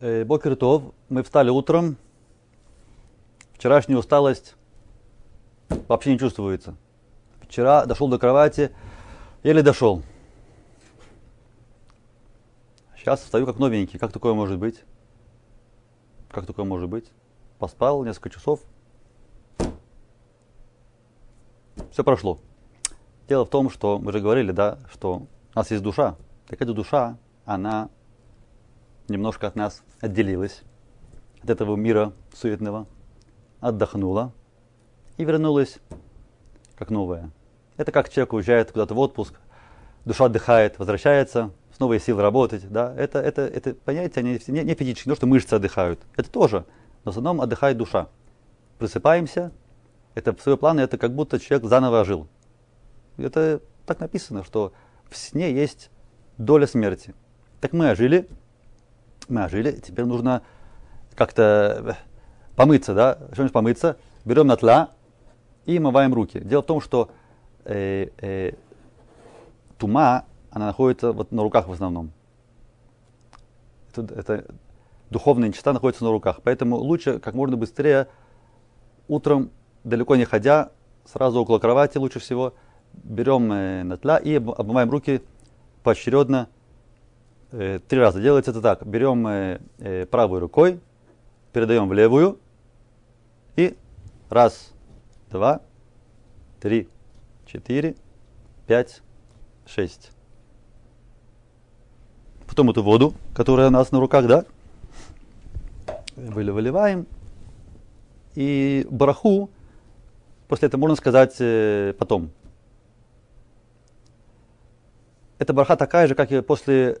Э, Бокер мы встали утром. Вчерашняя усталость вообще не чувствуется. Вчера дошел до кровати, еле дошел. Сейчас встаю как новенький. Как такое может быть? Как такое может быть? Поспал несколько часов. Все прошло. Дело в том, что мы же говорили, да, что у нас есть душа. Так эта душа, она немножко от нас отделилась, от этого мира суетного, отдохнула и вернулась как новая. Это как человек уезжает куда-то в отпуск, душа отдыхает, возвращается, с новой силой работать. Да? Это, это, это понятие они не, не физически, не то, что мышцы отдыхают. Это тоже. Но в основном отдыхает душа. Просыпаемся, это в свои планы, это как будто человек заново ожил. Это так написано, что в сне есть доля смерти. Так мы ожили, мы ожили, теперь нужно как-то э, помыться, да, что-нибудь помыться, берем на тла и мываем руки. Дело в том, что э, э, тума, она находится вот на руках в основном. Это, это духовная нечистота находится на руках. Поэтому лучше как можно быстрее утром, далеко не ходя, сразу около кровати лучше всего, берем э, на тла и обмываем руки поочередно три раза. Делается это так. Берем э, э, правой рукой, передаем в левую и раз, два, три, четыре, пять, шесть. Потом эту воду, которая у нас на руках, да, выливаем. И бараху после этого можно сказать э, потом. Эта бараха такая же, как и после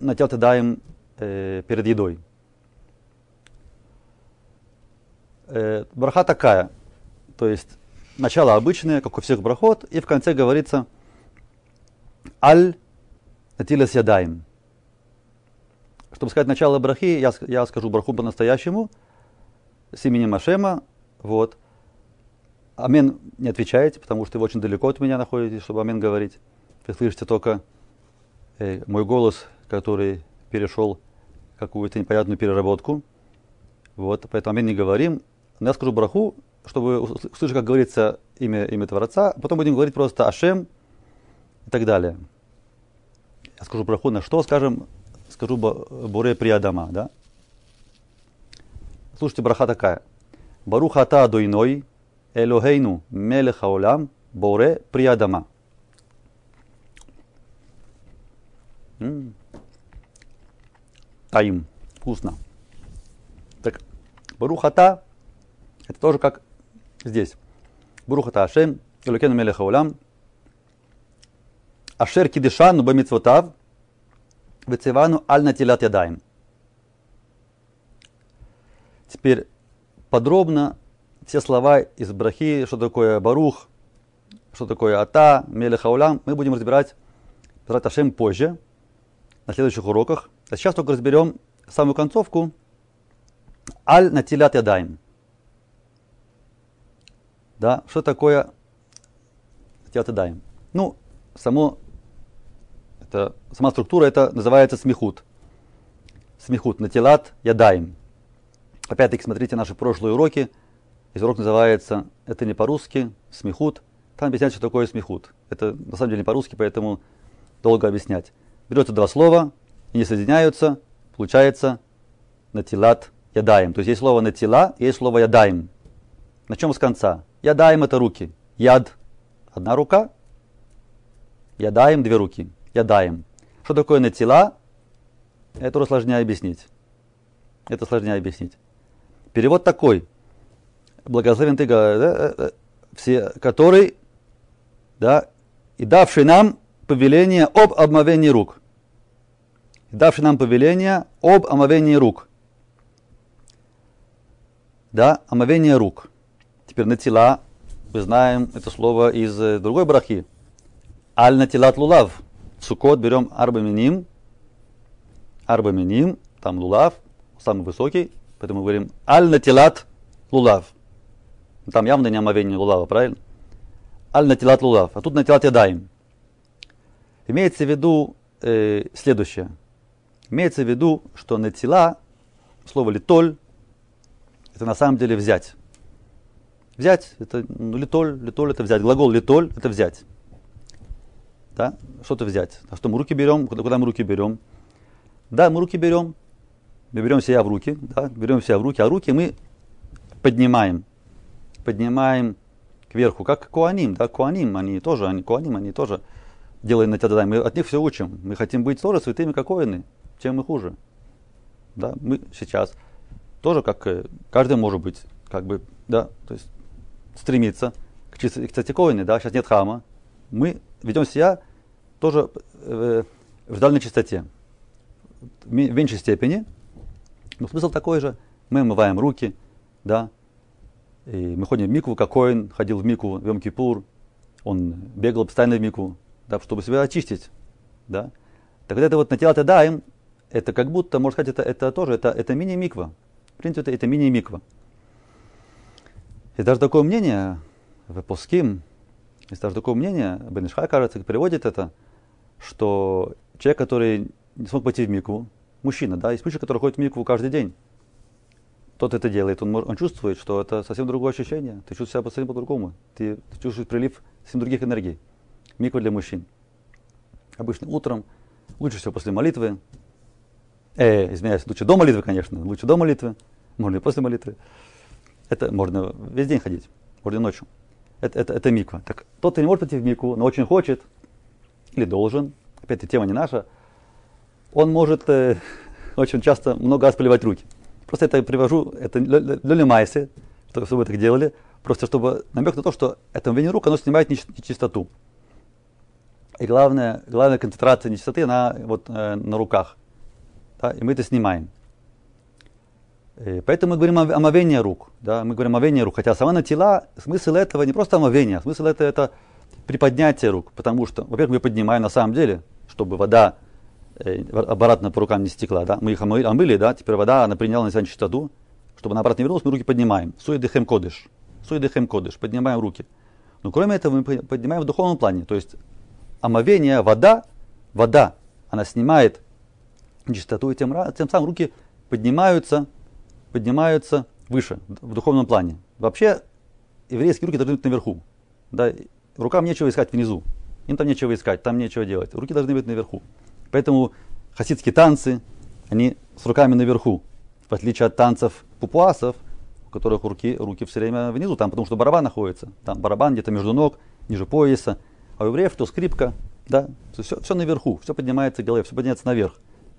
нател даем э, перед едой. Э, браха такая, то есть начало обычное, как у всех брахот, и в конце говорится аль натилес ядаем. Чтобы сказать начало брахи, я, я скажу браху по-настоящему, с именем Ашема, вот. Амен не отвечаете, потому что вы очень далеко от меня находитесь, чтобы амен говорить. Вы слышите только э, мой голос, который перешел какую-то непонятную переработку. Вот, поэтому амен не говорим. Но я скажу браху, чтобы услышать, как говорится имя, имя Творца, а потом будем говорить просто Ашем и так далее. Я скажу браху на что, скажем, скажу Буре Приадама, да? Слушайте, браха такая. Баруха та дуйной, Элохейну мелеха олам, Боре Приадама. Таим. Вкусно. Так, Барухата, это тоже как здесь. Барухата Ашем, Элокену Мелеха Улам, Ашер Кидишану Бамитсвотав, Вецевану Аль Натилат Ядаем. Теперь подробно все слова из брахи, что такое Барух, что такое Ата, Мелеха Улам, мы будем разбирать Ашем позже, на следующих уроках. А сейчас только разберем самую концовку. Аль натилят ядаем. Да, что такое натилят ядаем? Ну, само, это, сама структура это называется смехут. Смехут, натилат ядаем. Опять-таки, смотрите наши прошлые уроки. Из урок называется «Это не по-русски», «Смехут». Там объясняют, что такое смехут. Это на самом деле не по-русски, поэтому долго объяснять. Берется два слова, и не соединяются, получается натилат ядаем. То есть есть слово натила, есть слово ядаем. На чем с конца? Ядаем это руки. Яд – одна рука. Ядаем – две руки. Ядаем. Что такое натила? Это сложнее объяснить. Это сложнее объяснить. Перевод такой. Благословен ты, да, э, э, все, который, да, и давший нам повеление об обмовении рук давший нам повеление об омовении рук. Да, омовение рук. Теперь натила, мы знаем это слово из э, другой брахи. Аль натилат лулав. Сукот берем арбаминим. Арбаминим, там лулав, самый высокий, поэтому говорим аль натилат лулав. Там явно не омовение лулава, правильно? Аль натилат лулав. А тут натилат ядаем. Имеется в виду э, следующее – Имеется в виду, что натила слово литоль это на самом деле взять. Взять, это ну, литоль, литоль это взять. Глагол литоль это взять. Да? Что-то взять. А что мы руки берем? Куда, куда мы руки берем? Да, мы руки берем. Мы берем себя в руки, да, берем себя в руки, а руки мы поднимаем. Поднимаем кверху, как куаним, да, куаним, они тоже, они куаним, они тоже делают на тебя, мы от них все учим. Мы хотим быть тоже святыми, как коины, чем мы хуже. Да, мы сейчас тоже как э, каждый может быть, как бы, да, то есть стремиться к чистоте да, сейчас нет храма, мы ведем себя тоже э, в ждальной чистоте. В меньшей степени, но смысл такой же. Мы омываем руки, да, и мы ходим в микву, как Коин ходил в микву в Йом-Кипур, он бегал постоянно в микву, да, чтобы себя очистить, да. Так вот это вот на тело даем, это как будто, можно сказать, это, это тоже, это, это мини-миква. В принципе, это, это мини-миква. И даже такое мнение в Пуским, есть даже такое мнение, Бенешхай, кажется, переводит это, что человек, который не смог пойти в микву, мужчина, да, есть мужчина, который ходит в микву каждый день, тот это делает, он, он чувствует, что это совсем другое ощущение, ты чувствуешь себя совсем по-другому, ты, ты чувствуешь прилив совсем других энергий. Миква для мужчин. Обычно утром, лучше всего после молитвы, э, извиняюсь, лучше до молитвы, конечно, лучше до молитвы, можно и после молитвы. Это можно весь день ходить, можно и ночью. Это, это, это миква. Так тот, кто не может пойти в микву, но очень хочет, или должен, опять-таки тема не наша, он может э, очень часто много раз поливать руки. Просто это привожу, это Лёля Майси, чтобы так делали, просто чтобы намек на то, что это мовение рук, оно снимает нечистоту. И главная, главная концентрация нечистоты на, вот, э, на руках. Да, и мы это снимаем. И поэтому мы говорим о омовении рук. Да, мы говорим о омовении рук. Хотя сама на тела, смысл этого не просто омовение, смысл этого это приподнятие рук. Потому что, во-первых, мы поднимаем на самом деле, чтобы вода э, обратно по рукам не стекла. Да? Мы их омыли, омыли, да? теперь вода она приняла на себя чистоту. Чтобы она обратно вернулась, мы руки поднимаем. Суидехем кодыш. Суидехем кодыш. Поднимаем руки. Но кроме этого мы поднимаем в духовном плане. То есть омовение, вода, вода, она снимает чистоту, и тем, тем самым руки поднимаются, поднимаются выше, в духовном плане. Вообще, еврейские руки должны быть наверху. Да, рукам нечего искать внизу. Им там нечего искать, там нечего делать. Руки должны быть наверху. Поэтому хасидские танцы, они с руками наверху. В отличие от танцев пупуасов, у которых руки, руки все время внизу, там потому что барабан находится. Там барабан где-то между ног, ниже пояса. А у евреев то скрипка, да, все, все наверху, все поднимается головой, все поднимается наверх.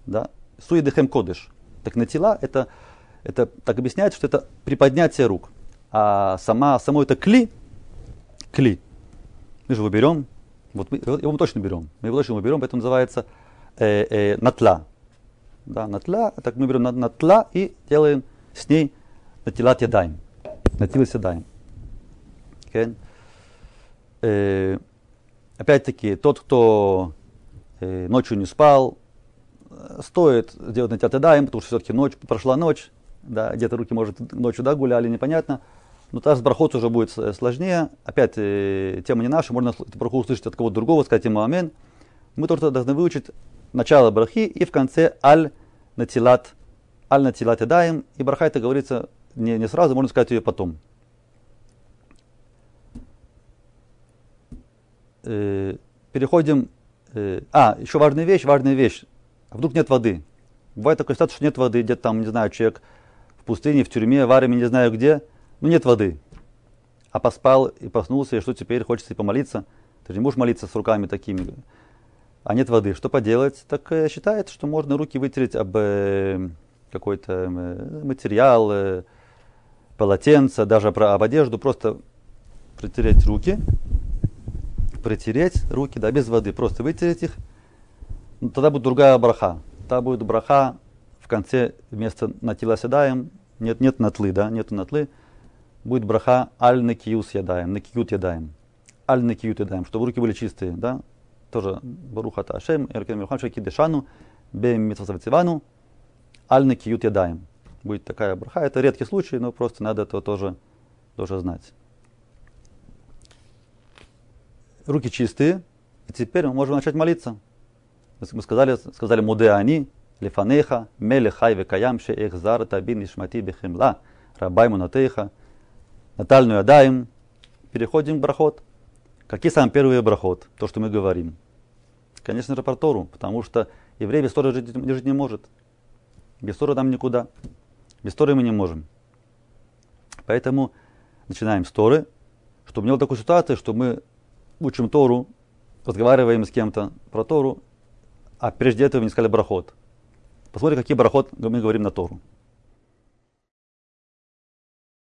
Да. Суидехем кодыш. Так на тела это, это так объясняется, что это приподнятие рук. А сама, само это кли, кли, мы же его берем, вот мы, его мы точно берем, мы его точно берем, поэтому называется э, э, натла. Да, натла, так мы берем натла и делаем с ней натилат ядаем. Натилат ядаем. Okay. Э, опять-таки, тот, кто э, ночью не спал, стоит сделать натилат ядаем, потому что все-таки ночь, прошла ночь, да, где-то руки, может, ночью да, гуляли, непонятно. Но та с брахот уже будет сложнее. Опять э, тема не наша, можно эту браху услышать от кого-то другого, сказать ему амин. Мы только должны выучить начало брахи и в конце аль натилат, аль натилат даем. И браха это говорится не, не сразу, можно сказать ее потом. Э, переходим. Э, а, еще важная вещь, важная вещь. А вдруг нет воды? Бывает такой ситуация, что нет воды, где-то там, не знаю, человек в пустыне, в тюрьме, в армии, не знаю где, ну нет воды. А поспал и проснулся, и что теперь, хочется и помолиться. Ты же не можешь молиться с руками такими а нет воды, что поделать? Так э, считается, что можно руки вытереть об э, какой-то э, материал, э, полотенце, даже про, об одежду, просто протереть руки, протереть руки, да, без воды, просто вытереть их. Ну, тогда будет другая браха. Тогда будет браха в конце вместо натила седаем, нет, нет натлы, да, нету натлы, будет браха аль накиют ядаем, накиют ядаем. Аль накиют ядаем, чтобы руки были чистые, да, тоже Барухата Ашем, Эркен Мирхан Шаки Дешану, Бем Митсвацавцивану, Альны Киют Ядаем. Будет такая браха. Это редкий случай, но просто надо это тоже, тоже знать. Руки чистые, и теперь мы можем начать молиться. Мы сказали, сказали Муде они, Лифанеха, Меле Хай Векаям, Шеэх Зар Табин Ишмати Бехемла, Рабайму Натеха, Натальну Ядаем. Переходим к брахот. Какие самые первые брахот? То, что мы говорим. Конечно же, про Тору, потому что еврей без Торы жить, жить не может. Без Торы нам никуда. Без Торы мы не можем. Поэтому начинаем с Торы, чтобы не было такой ситуации, что мы учим Тору, разговариваем с кем-то про Тору, а прежде этого не сказали брахот. Посмотрим, какие брахот мы говорим на Тору.